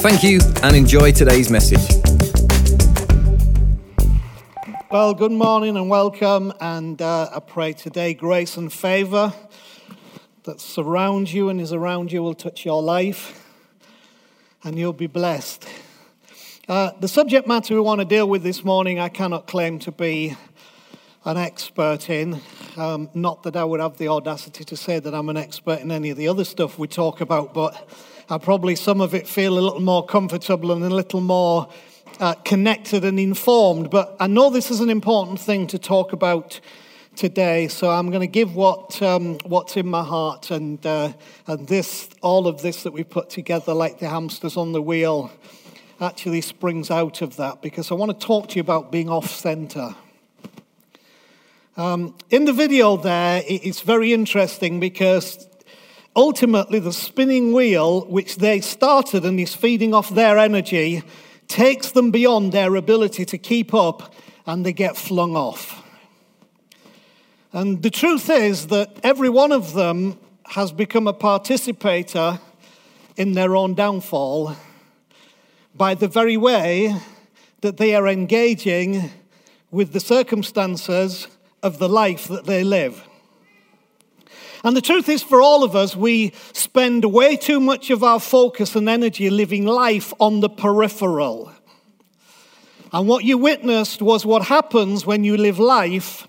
Thank you and enjoy today's message. Well, good morning and welcome. And uh, I pray today grace and favor that surrounds you and is around you will touch your life and you'll be blessed. Uh, the subject matter we want to deal with this morning, I cannot claim to be an expert in. Um, not that I would have the audacity to say that I'm an expert in any of the other stuff we talk about, but I probably some of it feel a little more comfortable and a little more uh, connected and informed. But I know this is an important thing to talk about today, so I'm going to give what um, what's in my heart, and uh, and this all of this that we put together, like the hamsters on the wheel, actually springs out of that because I want to talk to you about being off center. Um, in the video, there it's very interesting because ultimately, the spinning wheel, which they started and is feeding off their energy, takes them beyond their ability to keep up and they get flung off. And the truth is that every one of them has become a participator in their own downfall by the very way that they are engaging with the circumstances of the life that they live. And the truth is, for all of us, we spend way too much of our focus and energy living life on the peripheral. And what you witnessed was what happens when you live life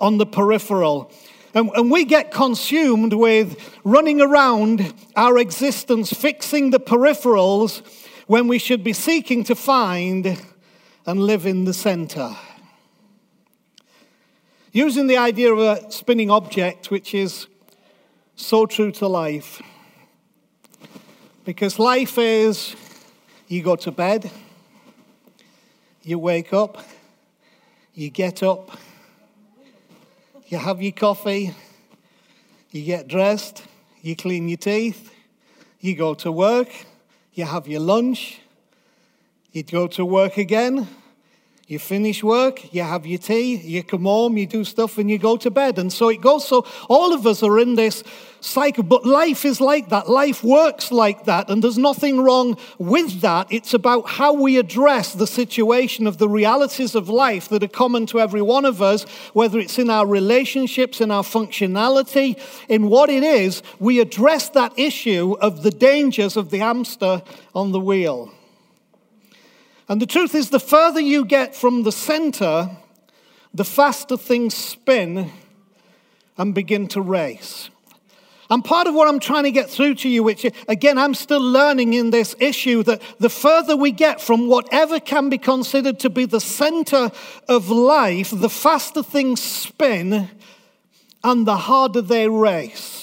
on the peripheral. And, and, we get consumed with running around our existence, fixing the peripherals, when we should be seeking to find and live in the center. Using the idea of a spinning object, which is so true to life. Because life is you go to bed, you wake up, you get up, you have your coffee, you get dressed, you clean your teeth, you go to work, you have your lunch, you go to work again, you finish work, you have your tea, you come home, you do stuff, and you go to bed. And so it goes. So all of us are in this cycle. But life is like that. Life works like that. And there's nothing wrong with that. It's about how we address the situation of the realities of life that are common to every one of us, whether it's in our relationships, in our functionality, in what it is. We address that issue of the dangers of the hamster on the wheel. And the truth is, the further you get from the center, the faster things spin and begin to race. And part of what I'm trying to get through to you, which again, I'm still learning in this issue, that the further we get from whatever can be considered to be the center of life, the faster things spin and the harder they race.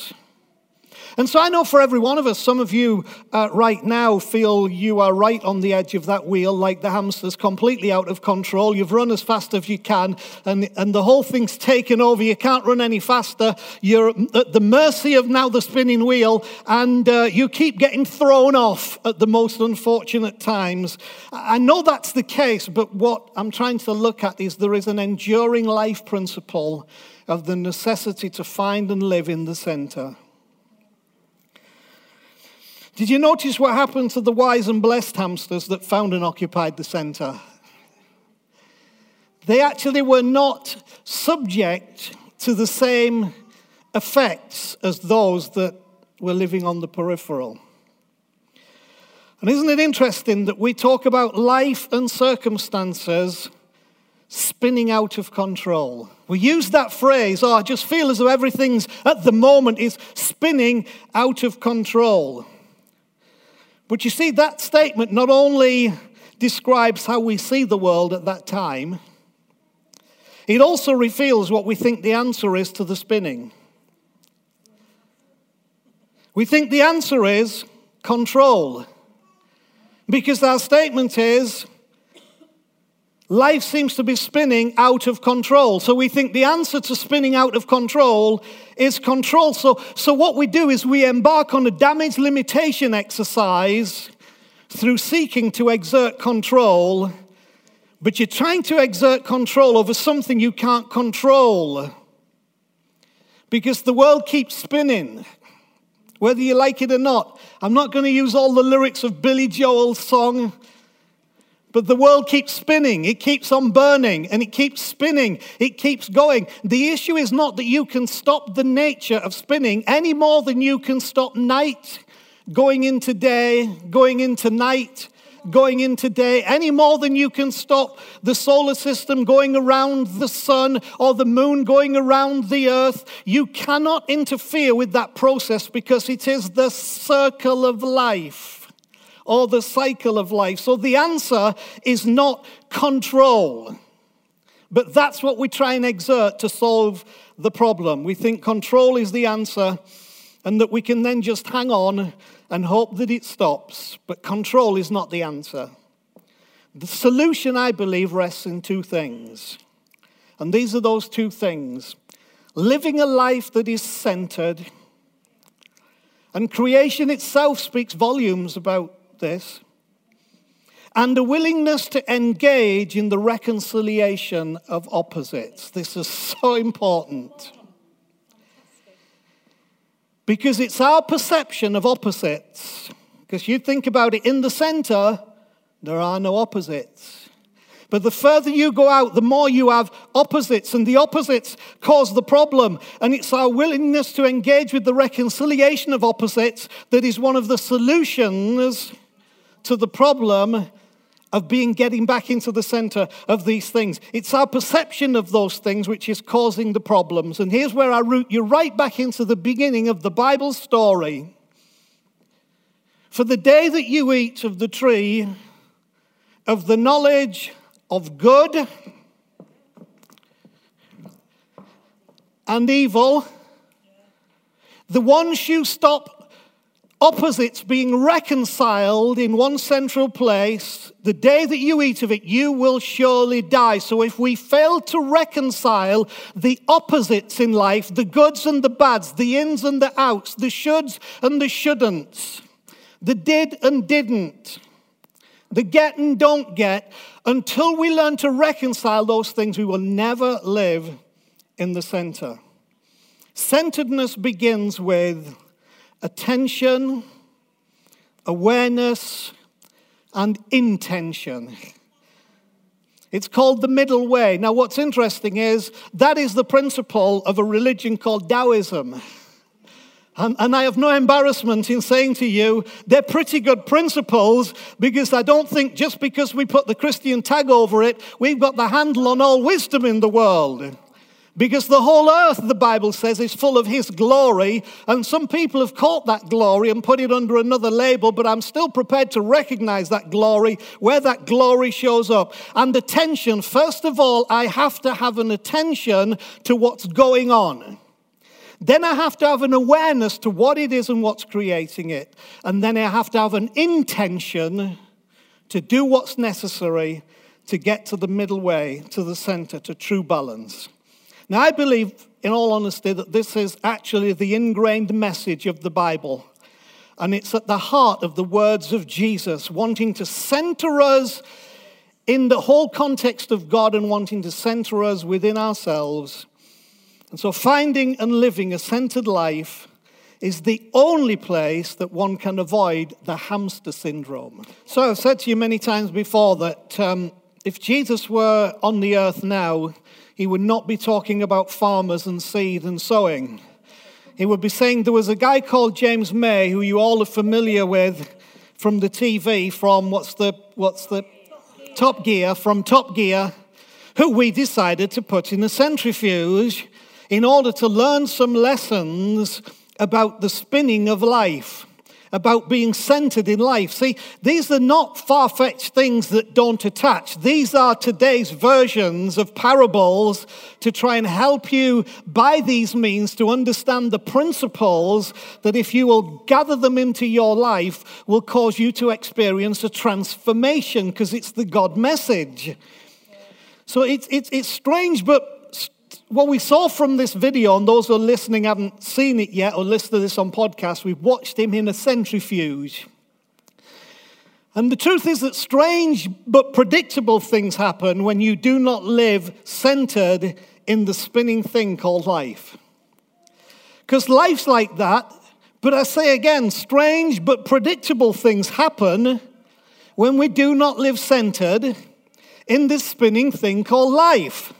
And so I know for every one of us, some of you uh, right now feel you are right on the edge of that wheel, like the hamster's completely out of control. You've run as fast as you can, and, and the whole thing's taken over. You can't run any faster. You're at the mercy of now the spinning wheel, and uh, you keep getting thrown off at the most unfortunate times. I know that's the case, but what I'm trying to look at is there is an enduring life principle of the necessity to find and live in the center. Did you notice what happened to the wise and blessed hamsters that found and occupied the center? They actually were not subject to the same effects as those that were living on the peripheral. And isn't it interesting that we talk about life and circumstances spinning out of control? We use that phrase, oh, I just feel as though everything's at the moment is spinning out of control. But you see, that statement not only describes how we see the world at that time, it also reveals what we think the answer is to the spinning. We think the answer is control. Because our statement is life seems to be spinning out of control. So we think the answer to spinning out of control is control. So, so what we do is we embark on a damage limitation exercise through seeking to exert control, but you're trying to exert control over something you can't control. Because the world keeps spinning, whether you like it or not. I'm not going to use all the lyrics of Billy Joel's song. But the world keeps spinning, it keeps on burning, and it keeps spinning, it keeps going. The issue is not that you can stop the nature of spinning any more than you can stop night going into day, going into night, going into day, any more than you can stop the solar system going around the sun or the moon going around the earth. You cannot interfere with that process because it is the circle of life or the cycle of life. So the answer is not control. But that's what we try and exert to solve the problem. We think control is the answer and that we can then just hang on and hope that it stops. But control is not the answer. The solution, I believe, rests in two things. And these are those two things living a life that is centered. And creation itself speaks volumes about this, and a willingness to engage in the reconciliation of opposites. This is so important. Because it's our perception of opposites. Because you think about it, in the center, there are no opposites. But the further you go out, the more you have opposites, and the opposites cause the problem. And it's our willingness to engage with the reconciliation of opposites that is one of the solutions to the problem of being getting back into the center of these things. It's our perception of those things which is causing the problems. And here's where I root you right back into the beginning of the Bible story. For the day that you eat of the tree of the knowledge of good and evil, the ones you stop opposites being reconciled in one central place, the day that you eat of it, you will surely die. So if we fail to reconcile the opposites in life, the goods and the bads, the ins and the outs, the shoulds and the shouldn'ts, the did and didn't, the get and don't get, until we learn to reconcile those things, we will never live in the center. Centeredness begins with attention, awareness, and intention. It's called the middle way. Now, what's interesting is that is the principle of a religion called Taoism. And, and, I have no embarrassment in saying to you, they're pretty good principles because I don't think just because we put the Christian tag over it, we've got the handle on all wisdom in the world. Because the whole earth, the Bible says, is full of His glory. And some people have caught that glory and put it under another label, but I'm still prepared to recognize that glory where that glory shows up. And attention, first of all, I have to have an attention to what's going on. Then I have to have an awareness to what it is and what's creating it. And then I have to have an intention to do what's necessary to get to the middle way, to the center, to true balance. Now, I believe, in all honesty, that this is actually the ingrained message of the Bible. And it's at the heart of the words of Jesus, wanting to center us in the whole context of God and wanting to center us within ourselves. And so, finding and living a centered life is the only place that one can avoid the hamster syndrome. So, I've said to you many times before that um, if Jesus were on the earth now, he would not be talking about farmers and seed and sowing. He would be saying there was a guy called James May who you all are familiar with from the TV, from what's the, what's the Top Gear, from Top Gear, who we decided to put in a centrifuge in order to learn some lessons about the spinning of life. About being centered in life. See, these are not far fetched things that don't attach. These are today's versions of parables to try and help you by these means to understand the principles that, if you will gather them into your life, will cause you to experience a transformation because it's the God message. So it's, it's, it's strange, but what we saw from this video, and those who are listening haven't seen it yet or listened to this on podcast, we've watched him in a centrifuge. And the truth is that strange but predictable things happen when you do not live centered in the spinning thing called life. Because life's like that, but I say again, strange but predictable things happen when we do not live centered in this spinning thing called life.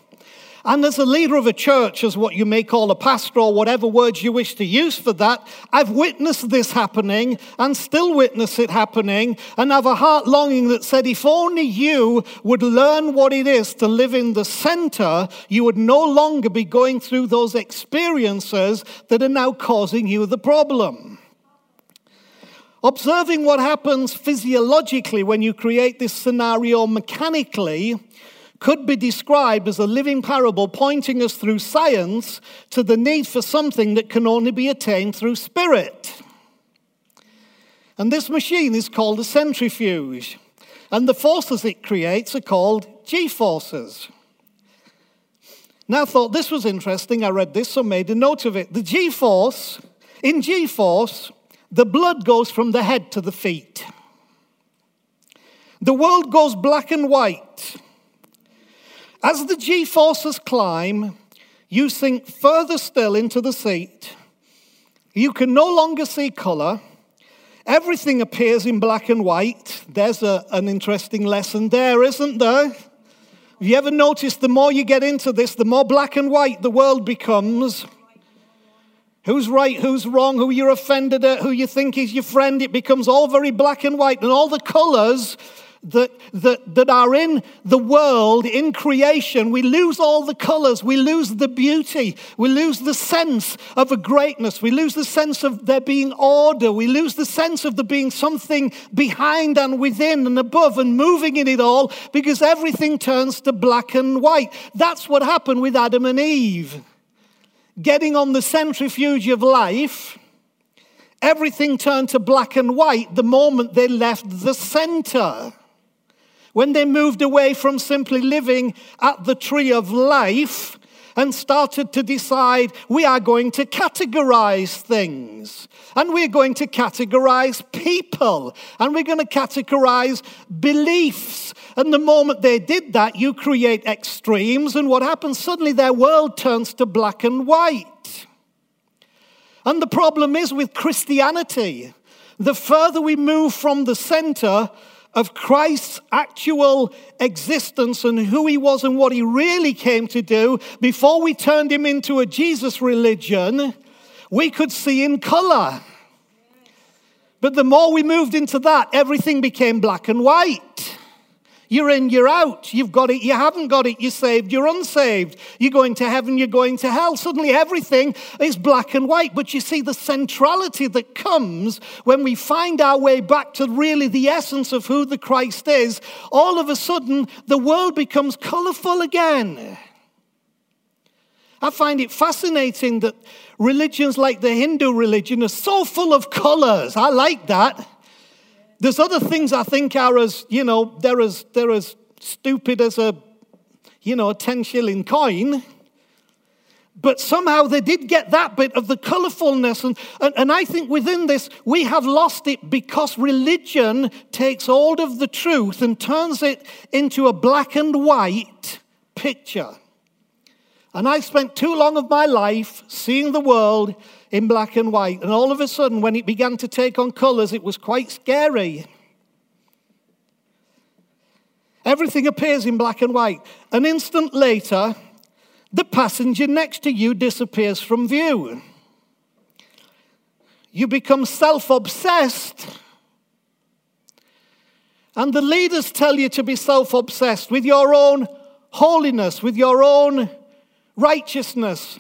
And as a leader of a church, as what you may call a pastor or whatever words you wish to use for that, I've witnessed this happening and still witness it happening and have a heart longing that said, if only you would learn what it is to live in the center, you would no longer be going through those experiences that are now causing you the problem. Observing what happens physiologically when you create this scenario mechanically could be described as a living parable pointing us through science to the need for something that can only be attained through spirit. And this machine is called a centrifuge. And the forces it creates are called G forces. Now, I thought this was interesting. I read this, so made a note of it. The G force, in G force, the blood goes from the head to the feet. The world goes black and white. As the G forces climb, you sink further still into the seat. You can no longer see color. Everything appears in black and white. There's a, an interesting lesson there, isn't there? Have you ever noticed the more you get into this, the more black and white the world becomes? Who's right, who's wrong, who you're offended at, who you think is your friend, it becomes all very black and white, and all the colors that, that, that are in the world, in creation, we lose all the colors, we lose the beauty, we lose the sense of a greatness, we lose the sense of there being order, we lose the sense of there being something behind and within and above and moving in it all because everything turns to black and white. That's what happened with Adam and Eve. Getting on the centrifuge of life everything turned to black and white the moment they left the center when they moved away from simply living at the tree of life and started to decide we are going to categorize things and we're going to categorize people and we're going to categorize beliefs. And the moment they did that, you create extremes, and what happens? Suddenly their world turns to black and white. And the problem is with Christianity, the further we move from the center, of Christ's actual existence and who he was and what he really came to do, before we turned him into a Jesus religion, we could see in color. But the more we moved into that, everything became black and white. You're in, you're out. You've got it, you haven't got it. You're saved, you're unsaved. You're going to heaven, you're going to hell. Suddenly everything is black and white. But you see the centrality that comes when we find our way back to really the essence of who the Christ is. All of a sudden, the world becomes colorful again. I find it fascinating that religions like the Hindu religion are so full of colors. I like that. There's other things I think are as, you know, they're as, they're as stupid as a, you know, a 10 shilling coin. But somehow they did get that bit of the colorfulness. And, and, and, I think within this, we have lost it because religion takes hold of the truth and turns it into a black and white picture. And I spent too long of my life seeing the world in black and white. And all of a sudden, when it began to take on colors, it was quite scary. Everything appears in black and white. An instant later, the passenger next to you disappears from view. You become self obsessed. And the leaders tell you to be self obsessed with your own holiness, with your own righteousness,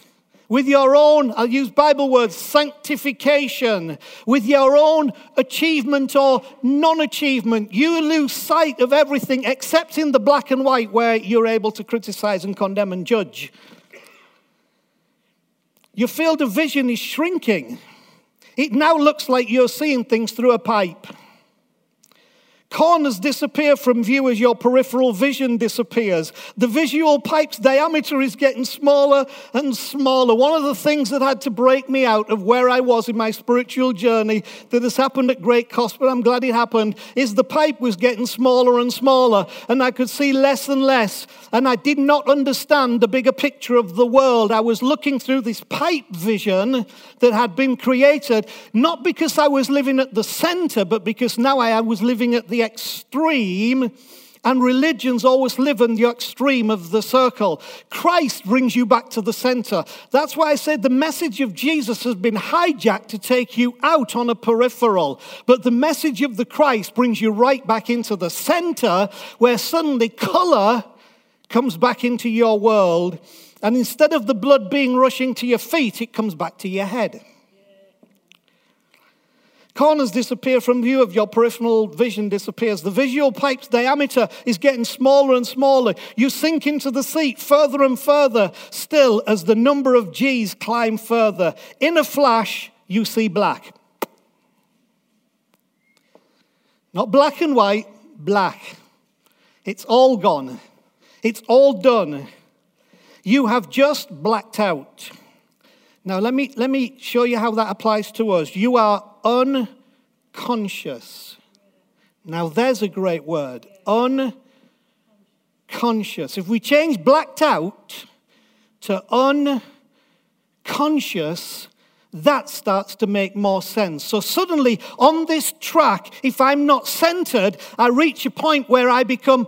with your own, I'll use Bible words, sanctification, with your own achievement or non achievement, you lose sight of everything except in the black and white where you're able to criticize and condemn and judge. Your field of vision is shrinking. It now looks like you're seeing things through a pipe. Corners disappear from view as your peripheral vision disappears. The visual pipe's diameter is getting smaller and smaller. One of the things that had to break me out of where I was in my spiritual journey that has happened at great cost, but I'm glad it happened, is the pipe was getting smaller and smaller, and I could see less and less. And I did not understand the bigger picture of the world. I was looking through this pipe vision that had been created, not because I was living at the center, but because now I was living at the extreme, and religions always live in the extreme of the circle. Christ brings you back to the center. That's why I said the message of Jesus has been hijacked to take you out on a peripheral. But the message of the Christ brings you right back into the center where suddenly color comes back into your world. And instead of the blood being rushing to your feet, it comes back to your head. Corners disappear from view of your peripheral vision disappears. The visual pipe's diameter is getting smaller and smaller. You sink into the seat further and further still as the number of G's climb further. In a flash, you see black. Not black and white, black. It's all gone. It's all done. You have just blacked out. Now, let me, let me show you how that applies to us. You are unconscious. Now, there's a great word unconscious. If we change blacked out to unconscious, that starts to make more sense. So, suddenly, on this track, if I'm not centered, I reach a point where I become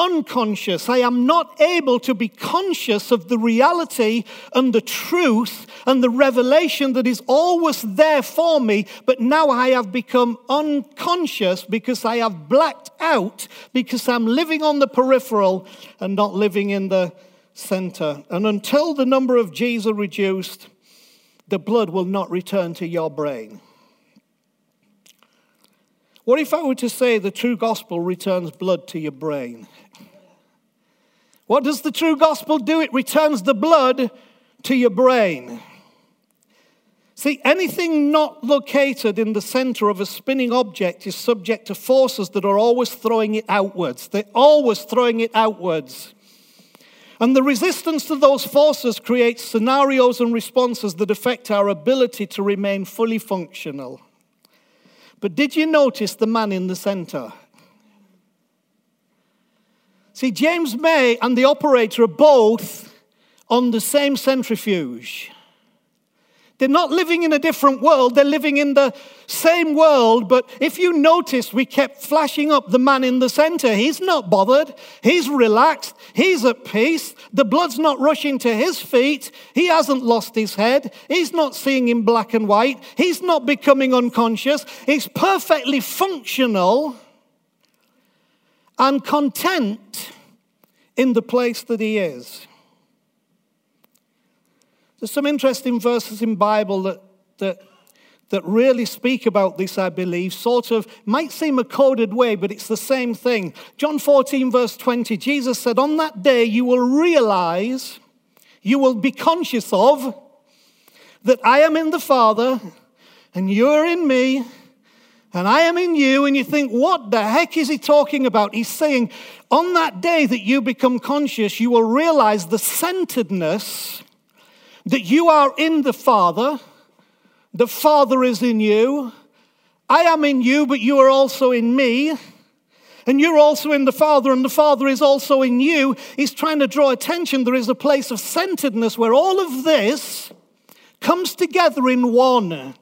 unconscious. I am not able to be conscious of the reality and the truth and the revelation that is always there for me, but now I have become unconscious because I have blacked out because I'm living on the peripheral and not living in the center. And until the number of G's are reduced, the blood will not return to your brain. What if I were to say the true gospel returns blood to your brain? What does the true gospel do? It returns the blood to your brain. See, anything not located in the center of a spinning object is subject to forces that are always throwing it outwards. They're always throwing it outwards. And the resistance to those forces creates scenarios and responses that affect our ability to remain fully functional. But did you notice the man in the center? See, James May and the operator are both on the same centrifuge. They're not living in a different world, they're living in the same world. But if you notice, we kept flashing up the man in the center. He's not bothered, he's relaxed, he's at peace. The blood's not rushing to his feet. He hasn't lost his head, he's not seeing in black and white, he's not becoming unconscious. He's perfectly functional and content in the place that he is. There's some interesting verses in Bible that, that, that really speak about this, I believe, sort of, might seem a coded way, but it's the same thing. John 14, verse 20, Jesus said, On that day you will realize, you will be conscious of, that I am in the Father, and you're in me, and I am in you, and you think, what the heck is he talking about? He's saying, on that day that you become conscious, you will realize the centeredness that you are in the Father, the Father is in you, I am in you, but you are also in me. And you're also in the Father, and the Father is also in you. He's trying to draw attention. There is a place of centeredness where all of this comes together in one.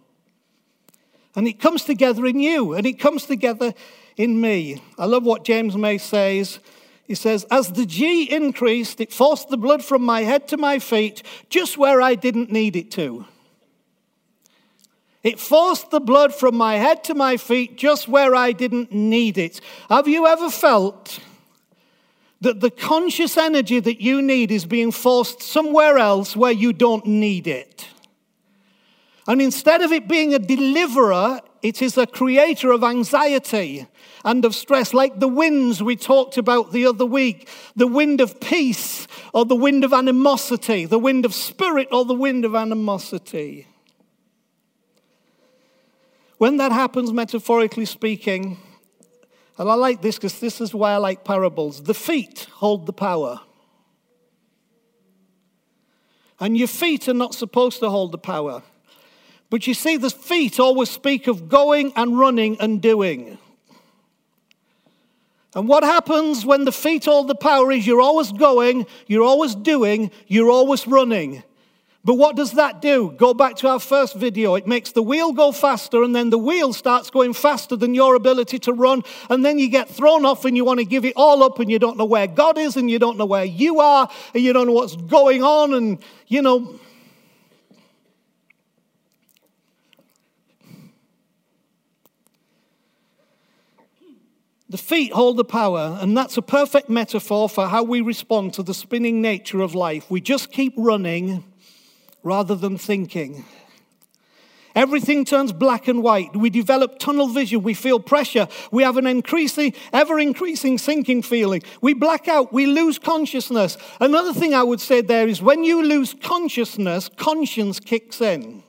And it comes together in you, and it comes together in me. I love what James May says. He says, As the G increased, it forced the blood from my head to my feet, just where I didn't need it to. It forced the blood from my head to my feet, just where I didn't need it. Have you ever felt that the conscious energy that you need is being forced somewhere else where you don't need it. And instead of it being a deliverer, it is a creator of anxiety and of stress, like the winds we talked about the other week the wind of peace or the wind of animosity, the wind of spirit or the wind of animosity. When that happens, metaphorically speaking, and I like this because this is why I like parables. The feet hold the power. And your feet are not supposed to hold the power. But you see, the feet always speak of going and running and doing. And what happens when the feet hold the power is you're always going, you're always doing, you're always running. But what does that do? Go back to our first video. It makes the wheel go faster, and then the wheel starts going faster than your ability to run. And then you get thrown off, and you want to give it all up, and you don't know where God is, and you don't know where you are, and you don't know what's going on. And, you know, The feet hold the power, and that's a perfect metaphor for how we respond to the spinning nature of life. We just keep running rather than thinking. Everything turns black and white. We develop tunnel vision. We feel pressure. We have an increasing, ever increasing sinking feeling. We black out. We lose consciousness. Another thing I would say there is when you lose consciousness, conscience kicks in.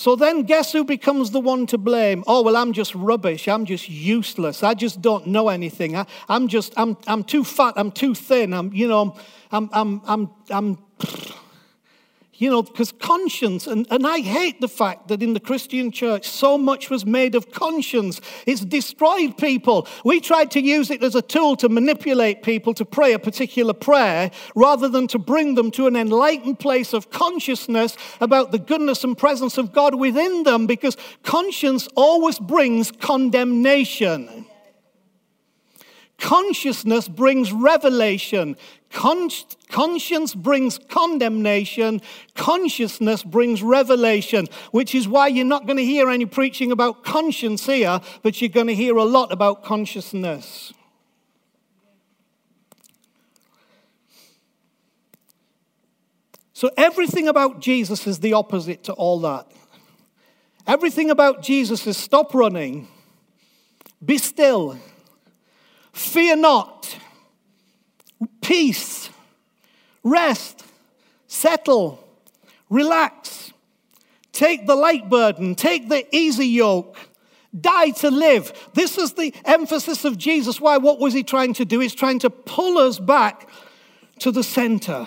So then, guess who becomes the one to blame? Oh, well, I'm just rubbish. I'm just useless. I just don't know anything. I, am just, I'm, I'm too fat. I'm too thin. I'm, you know, I'm, I'm, I'm, I'm you know, because conscience, and, and I hate the fact that in the Christian church so much was made of conscience. It's destroyed people. We tried to use it as a tool to manipulate people to pray a particular prayer rather than to bring them to an enlightened place of consciousness about the goodness and presence of God within them because conscience always brings condemnation. Consciousness brings revelation. Con- conscience brings condemnation. Consciousness brings revelation, which is why you're not going to hear any preaching about conscience here, but you're going to hear a lot about consciousness. So, everything about Jesus is the opposite to all that. Everything about Jesus is stop running, be still, fear not peace, rest, settle, relax. Take the light burden, take the easy yoke, die to live. This is the emphasis of Jesus. Why? What was he trying to do? He's trying to pull us back to the center.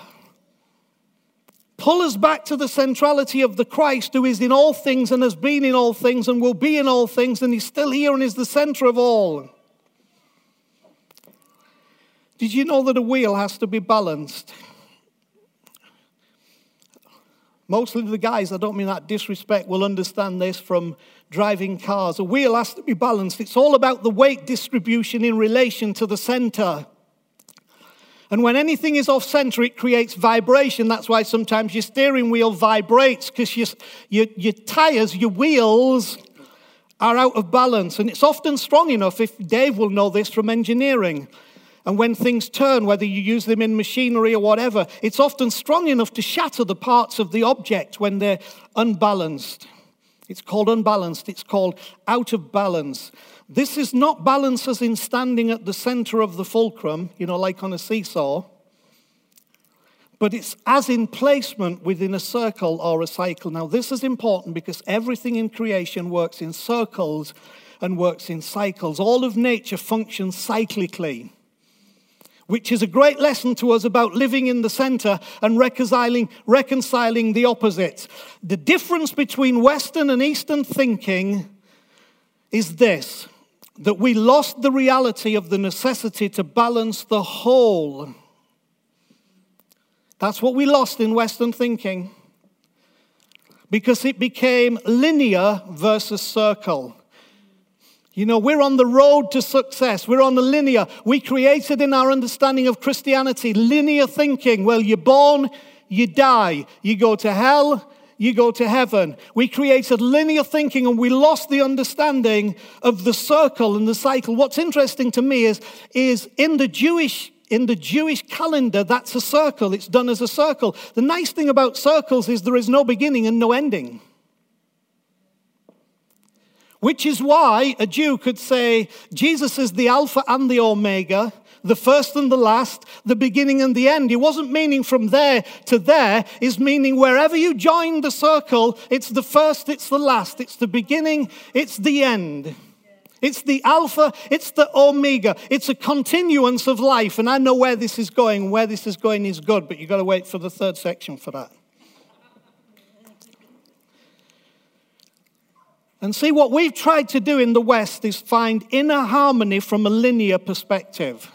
Pull us back to the centrality of the Christ who is in all things and has been in all things and will be in all things, and he's still here and is the center of all. Did you know that a wheel has to be balanced? Most of the guys, I don't mean that disrespect, will understand this from driving cars. A wheel has to be balanced. It's all about the weight distribution in relation to the center. And when anything is off center, it creates vibration. That's why sometimes your steering wheel vibrates because your, your, your tires, your wheels, are out of balance. And it's often strong enough, if Dave will know this from engineering. And when things turn, whether you use them in machinery or whatever, it's often strong enough to shatter the parts of the object when they're unbalanced. It's called unbalanced, it's called out of balance. This is not balance as in standing at the center of the fulcrum, you know, like on a seesaw, but it's as in placement within a circle or a cycle. Now, this is important because everything in creation works in circles and works in cycles. All of nature functions cyclically which is a great lesson to us about living in the center and reconciling, reconciling the opposites. The difference between Western and Eastern thinking is this that we lost the reality of the necessity to balance the whole. That's what we lost in Western thinking because it became linear versus circle. You know, we're on the road to success. We're on the linear. We created in our understanding of Christianity linear thinking. Well, you're born, you die. You go to hell, you go to heaven. We created linear thinking and we lost the understanding of the circle and the cycle. What's interesting to me is, is in the Jewish in the Jewish calendar, that's a circle. It's done as a circle. The nice thing about circles is there is no beginning and no ending. Which is why a Jew could say Jesus is the Alpha and the Omega, the first and the last, the beginning and the end. He wasn't meaning from there to there, is meaning wherever you join the circle, it's the first, it's the last, it's the beginning, it's the end. It's the Alpha, it's the Omega. It's a continuance of life. And I know where this is going. Where this is going is good, but you've got to wait for the third section for that. And see, what we've tried to do in the West is find inner harmony from a linear perspective.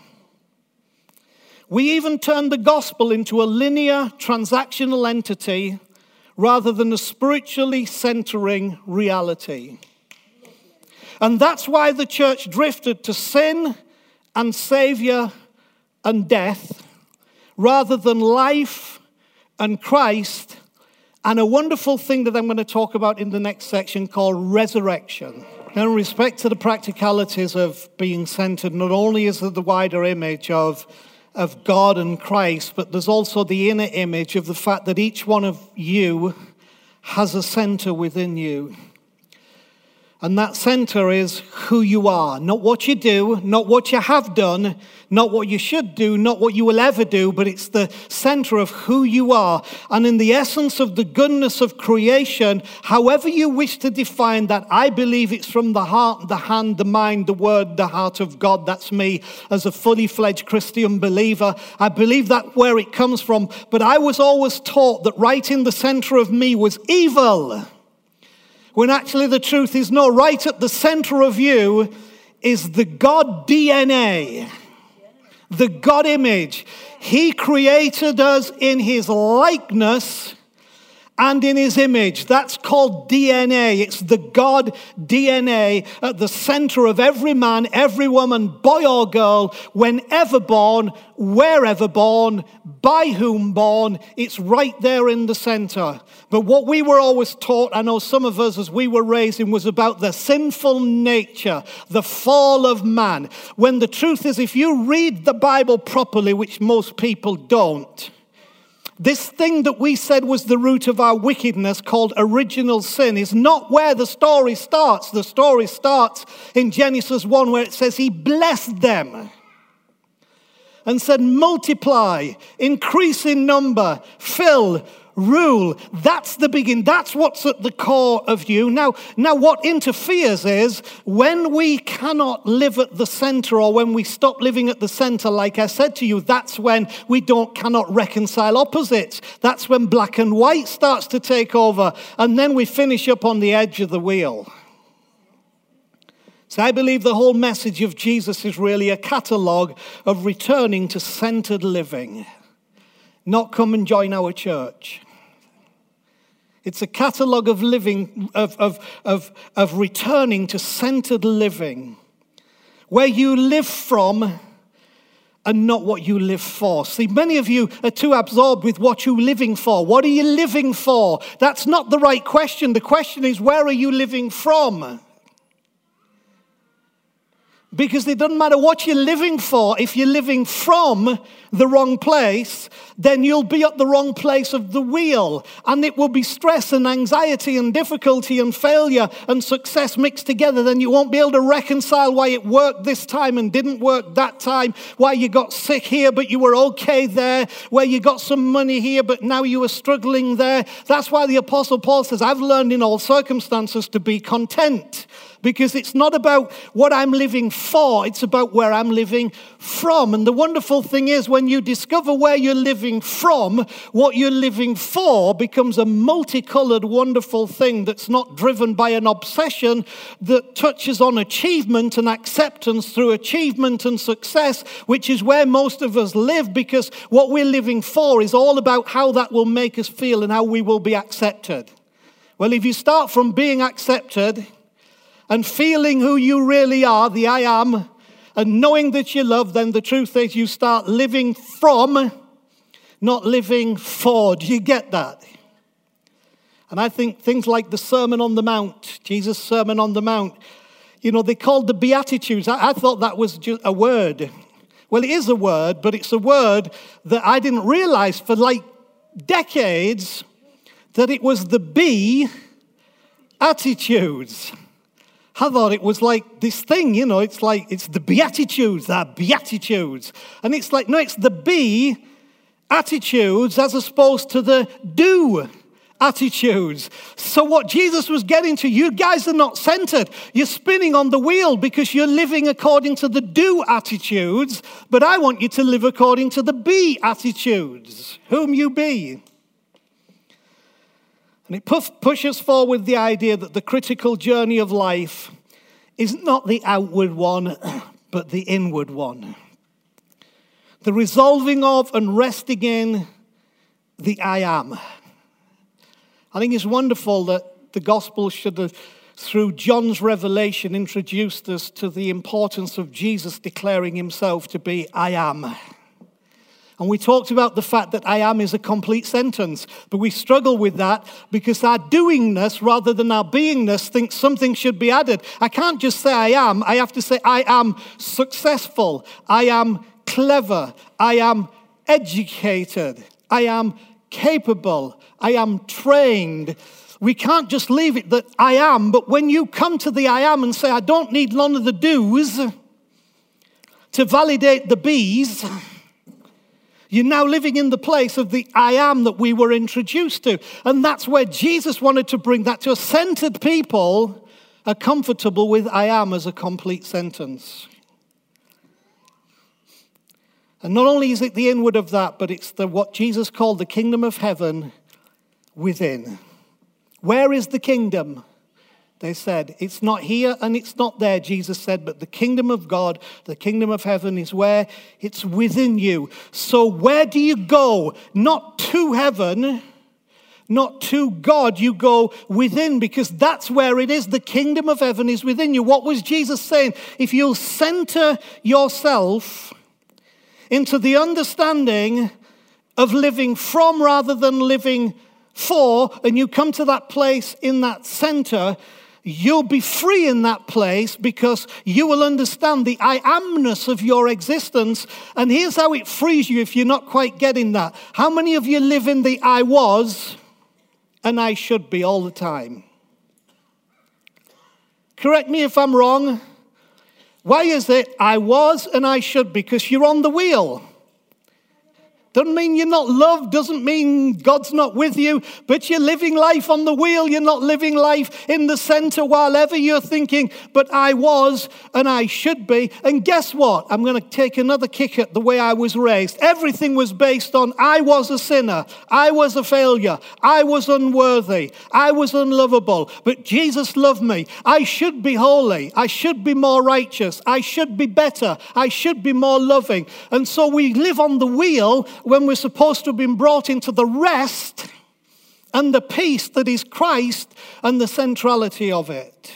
We even turned the gospel into a linear, transactional entity rather than a spiritually centering reality. And that's why the church drifted to sin and Savior and death rather than life and Christ and a wonderful thing that I'm going to talk about in the next section called resurrection. Now, In respect to the practicalities of being centered, not only is there the wider image of, of God and Christ, but there's also the inner image of the fact that each one of you has a center within you. And that center is who you are, not what you do, not what you have done, not what you should do, not what you will ever do, but it's the center of who you are. And in the essence of the goodness of creation, however you wish to define that, I believe it's from the heart, the hand, the mind, the word, the heart of God. That's me as a fully fledged Christian believer. I believe that where it comes from. But I was always taught that right in the center of me was evil when actually the truth is no, right at the center of you is the God DNA, the God image. He created us in his likeness and in his image. That's called DNA. It's the God DNA at the center of every man, every woman, boy or girl, whenever born, wherever born, by whom born. It's right there in the center. But what we were always taught, I know some of us as we were raised in, was about the sinful nature, the fall of man. When the truth is, if you read the Bible properly, which most people don't, this thing that we said was the root of our wickedness, called original sin, is not where the story starts. The story starts in Genesis 1, where it says, He blessed them and said, Multiply, increase in number, fill, rule. That's the beginning. That's what's at the core of you. Now, now what interferes is when we cannot live at the center or when we stop living at the center, like I said to you, that's when we don't cannot reconcile opposites. That's when black and white starts to take over. And then we finish up on the edge of the wheel. So I believe the whole message of Jesus is really a catalogue of returning to centered living. Not come and join our church. It's a catalogue of living, of, of, of, of returning to centered living, where you live from and not what you live for. See, many of you are too absorbed with what you're living for. What are you living for? That's not the right question. The question is, where are you living from? Because it doesn't matter what you're living for, if you're living from the wrong place, then you'll be at the wrong place of the wheel. And it will be stress and anxiety and difficulty and failure and success mixed together. Then you won't be able to reconcile why it worked this time and didn't work that time, why you got sick here but you were okay there, where you got some money here but now you were struggling there. That's why the Apostle Paul says, I've learned in all circumstances to be content because it's not about what I'm living for, it's about where I'm living from. And the wonderful thing is, when you discover where you're living from, what you're living for becomes a multicolored, wonderful thing that's not driven by an obsession that touches on achievement and acceptance through achievement and success, which is where most of us live because what we're living for is all about how that will make us feel and how we will be accepted. Well, if you start from being accepted, and feeling who you really are, the I am, and knowing that you love, then the truth is you start living from, not living for. Do you get that? And I think things like the Sermon on the Mount, Jesus' Sermon on the Mount, you know, they called the Beatitudes. I, I thought that was just a word. Well, it is a word, but it's a word that I didn't realize for like decades that it was the B attitudes. I thought it was like this thing, you know, it's like it's the Beatitudes, they're Beatitudes. And it's like, no, it's the be attitudes as opposed to the do attitudes. So, what Jesus was getting to, you guys are not centered. You're spinning on the wheel because you're living according to the do attitudes, but I want you to live according to the be attitudes, whom you be. And it pushes forward the idea that the critical journey of life is not the outward one, but the inward one. The resolving of and resting in the I am. I think it's wonderful that the gospel should have, through John's revelation, introduced us to the importance of Jesus declaring himself to be I am. And we talked about the fact that I am is a complete sentence, but we struggle with that because our doingness rather than our beingness thinks something should be added. I can't just say I am, I have to say I am successful, I am clever, I am educated, I am capable, I am trained. We can't just leave it that I am, but when you come to the I am and say, I don't need none of the do's to validate the be's, you're now living in the place of the I am that we were introduced to. And that's where Jesus wanted to bring that to a centered people are comfortable with I am as a complete sentence. And not only is it the inward of that, but it's the, what Jesus called the kingdom of heaven within. Where is the kingdom? They said, It's not here and it's not there, Jesus said, but the kingdom of God, the kingdom of heaven is where it's within you. So where do you go? Not to heaven, not to God, you go within because that's where it is. The kingdom of heaven is within you. What was Jesus saying? If you'll center yourself into the understanding of living from rather than living for, and you come to that place in that center, you'll be free in that place because you will understand the I amness of your existence. And here's how it frees you if you're not quite getting that. How many of you live in the I was and I should be all the time? Correct me if I'm wrong. Why is it I was and I should? Because you're on the wheel. Doesn't mean you're not loved, doesn't mean God's not with you, but you're living life on the wheel. You're not living life in the center while ever you're thinking, but I was and I should be. And guess what? I'm going to take another kick at the way I was raised. Everything was based on I was a sinner, I was a failure, I was unworthy, I was unlovable, but Jesus loved me. I should be holy, I should be more righteous, I should be better, I should be more loving. And so we live on the wheel when we're supposed to have been brought into the rest and the peace that is Christ and the centrality of it.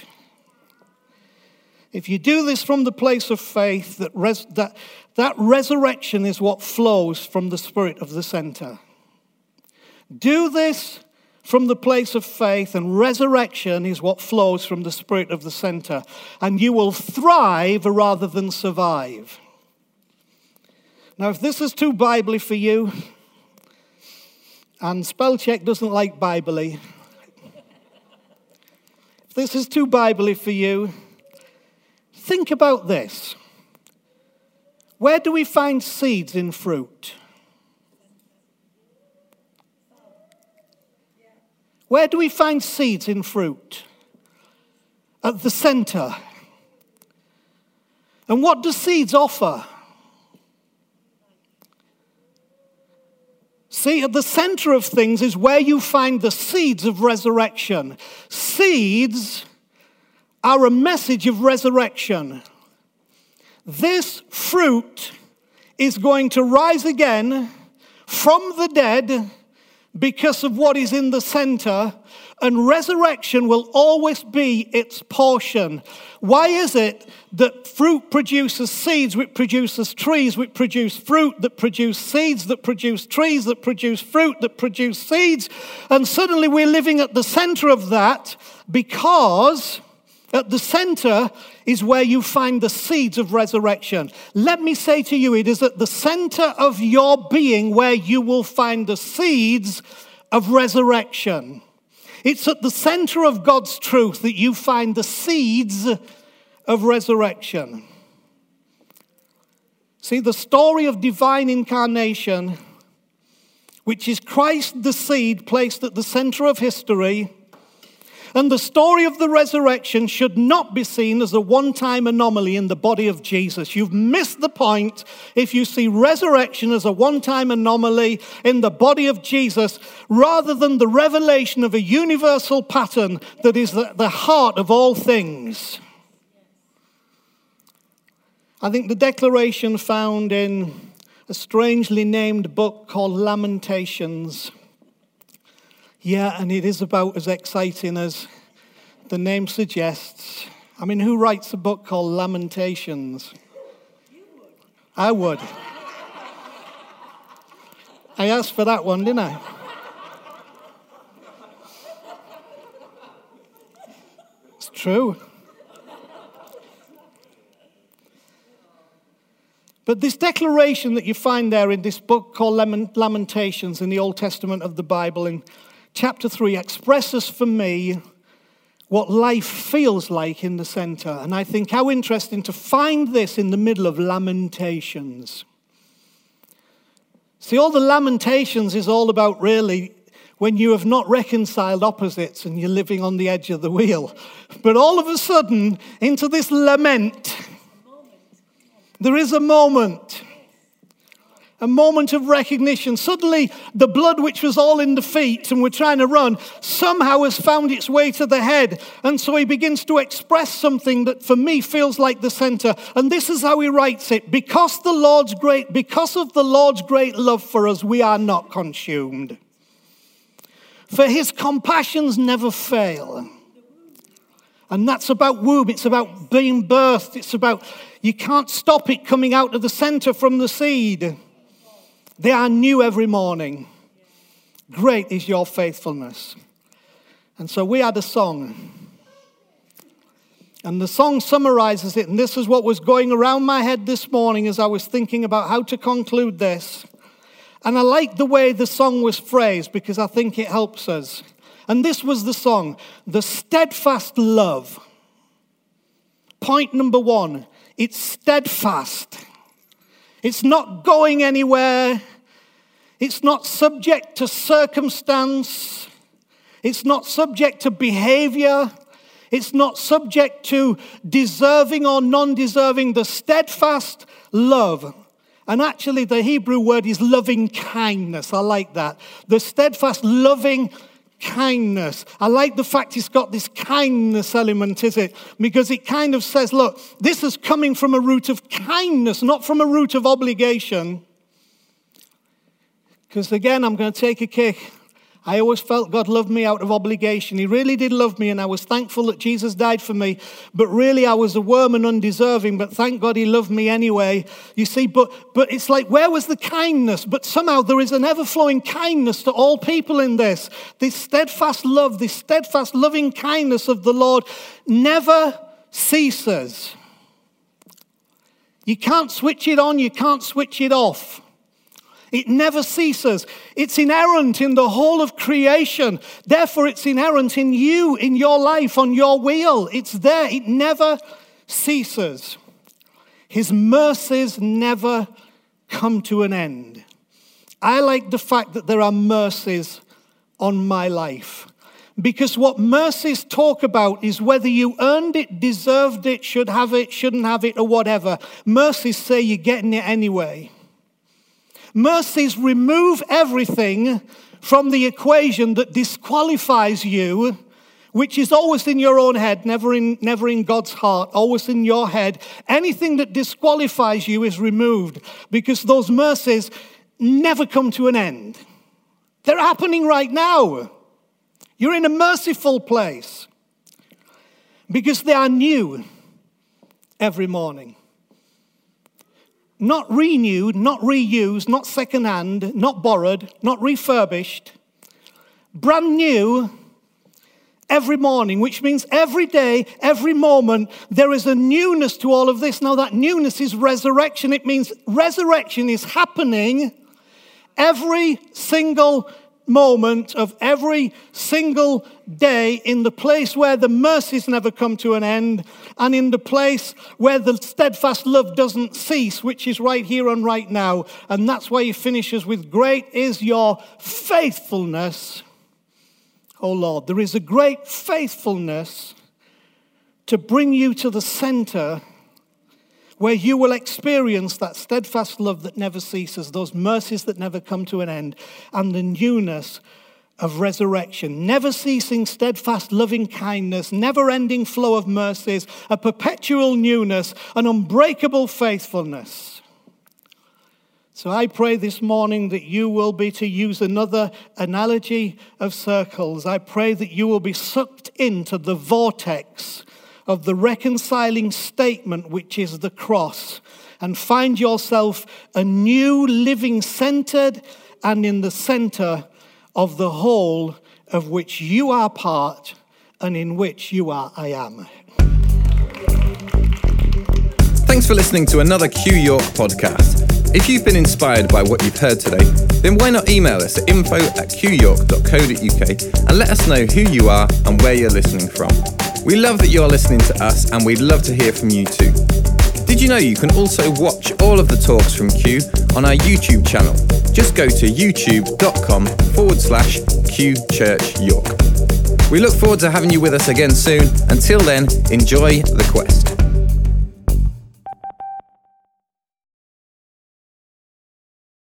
If you do this from the place of faith, that, res- that, that resurrection is what flows from the spirit of the center. Do this from the place of faith, and resurrection is what flows from the spirit of the center. And you will thrive rather than survive. Now, if this is too biblically for you, and spell check doesn't like biblically, if this is too biblically for you, think about this. Where do we find seeds in fruit? Where do we find seeds in fruit? At the center. And what do seeds offer? See, at the center of things is where you find the seeds of resurrection. Seeds are a message of resurrection. This fruit is going to rise again from the dead because of what is in the center, and resurrection will always be its portion. Why is it that fruit produces seeds, which produces trees, which produce fruit, that produce seeds, that produce trees, that produce fruit, that produce seeds? And suddenly we're living at the center of that because at the center is where you find the seeds of resurrection. Let me say to you, it is at the center of your being where you will find the seeds of resurrection. It's at the center of God's truth that you find the seeds of resurrection. See, the story of divine incarnation, which is Christ the seed placed at the center of history and the story of the resurrection should not be seen as a one time anomaly in the body of Jesus. You've missed the point if you see resurrection as a one time anomaly in the body of Jesus rather than the revelation of a universal pattern that is the heart of all things. I think the declaration found in a strangely named book called Lamentations yeah, and it is about as exciting as the name suggests. I mean, who writes a book called Lamentations? I would. I asked for that one, didn't I? It's true. But this declaration that you find there in this book called Lamentations in the Old Testament of the Bible, in chapter 3 expresses for me what life feels like in the center. And I think how interesting to find this in the middle of Lamentations. See, all the Lamentations is all about really when you have not reconciled opposites and you're living on the edge of the wheel. But all of a sudden, into this lament, there is a moment a moment of recognition. Suddenly, the blood which was all in the feet and we're trying to run somehow has found its way to the head. And so he begins to express something that for me feels like the center. And this is how he writes it because the Lord's great, because of the Lord's great love for us, we are not consumed. For his compassions never fail. And that's about womb. It's about being birthed. It's about you can't stop it coming out of the center from the seed. They are new every morning. Great is your faithfulness. And so we had a song. And the song summarizes it. And this is what was going around my head this morning as I was thinking about how to conclude this. And I like the way the song was phrased because I think it helps us. And this was the song The Steadfast Love. Point number one it's steadfast, it's not going anywhere, it's not subject to circumstance. It's not subject to behavior. It's not subject to deserving or non deserving. The steadfast love. And actually, the Hebrew word is loving kindness. I like that. The steadfast loving kindness. I like the fact it's got this kindness element, is it? Because it kind of says, look, this is coming from a root of kindness, not from a root of obligation. Because again, I'm going to take a kick. I always felt God loved me out of obligation. He really did love me, and I was thankful that Jesus died for me. But really, I was a worm and undeserving, but thank God he loved me anyway. You see, but, but it's like, where was the kindness? But somehow there is an ever flowing kindness to all people in this. This steadfast love, this steadfast loving kindness of the Lord never ceases. You can't switch it on, you can't switch it off. It never ceases. It's inherent in the whole of creation. Therefore, it's inherent in you, in your life, on your wheel. It's there. It never ceases. His mercies never come to an end. I like the fact that there are mercies on my life. Because what mercies talk about is whether you earned it, deserved it, should have it, shouldn't have it, or whatever. Mercies say you're getting it anyway. Mercies remove everything from the equation that disqualifies you, which is always in your own head, never in, never in God's heart, always in your head. Anything that disqualifies you is removed because those mercies never come to an end. They're happening right now. You're in a merciful place because they are new every morning. Not renewed, not reused, not secondhand, not borrowed, not refurbished. Brand new every morning, which means every day, every moment, there is a newness to all of this. Now, that newness is resurrection. It means resurrection is happening every single moment of every single day in the place where the mercies never come to an end and in the place where the steadfast love doesn't cease, which is right here and right now. And that's why he finishes with Great is your faithfulness, O Lord. There is a great faithfulness to bring you to the center where you will experience that steadfast love that never ceases, those mercies that never come to an end, and the newness of resurrection, never ceasing, steadfast, loving kindness, never ending flow of mercies, a perpetual newness, an unbreakable faithfulness. So I pray this morning that you will be, to use another analogy of circles, I pray that you will be sucked into the vortex of the reconciling statement, which is the cross, and find yourself a new living centered and in the center of the whole of which you are part and in which you are I am. Thanks for listening to another Q York podcast. If you've been inspired by what you've heard today, then why not email us at info at qyork.co.uk and let us know who you are and where you're listening from. We love that you're listening to us and we'd love to hear from you too. Did you know you can also watch all of the talks from Q on our YouTube channel? Just go to youtube.com forward slash Q Church York. We look forward to having you with us again soon. Until then, enjoy the quest.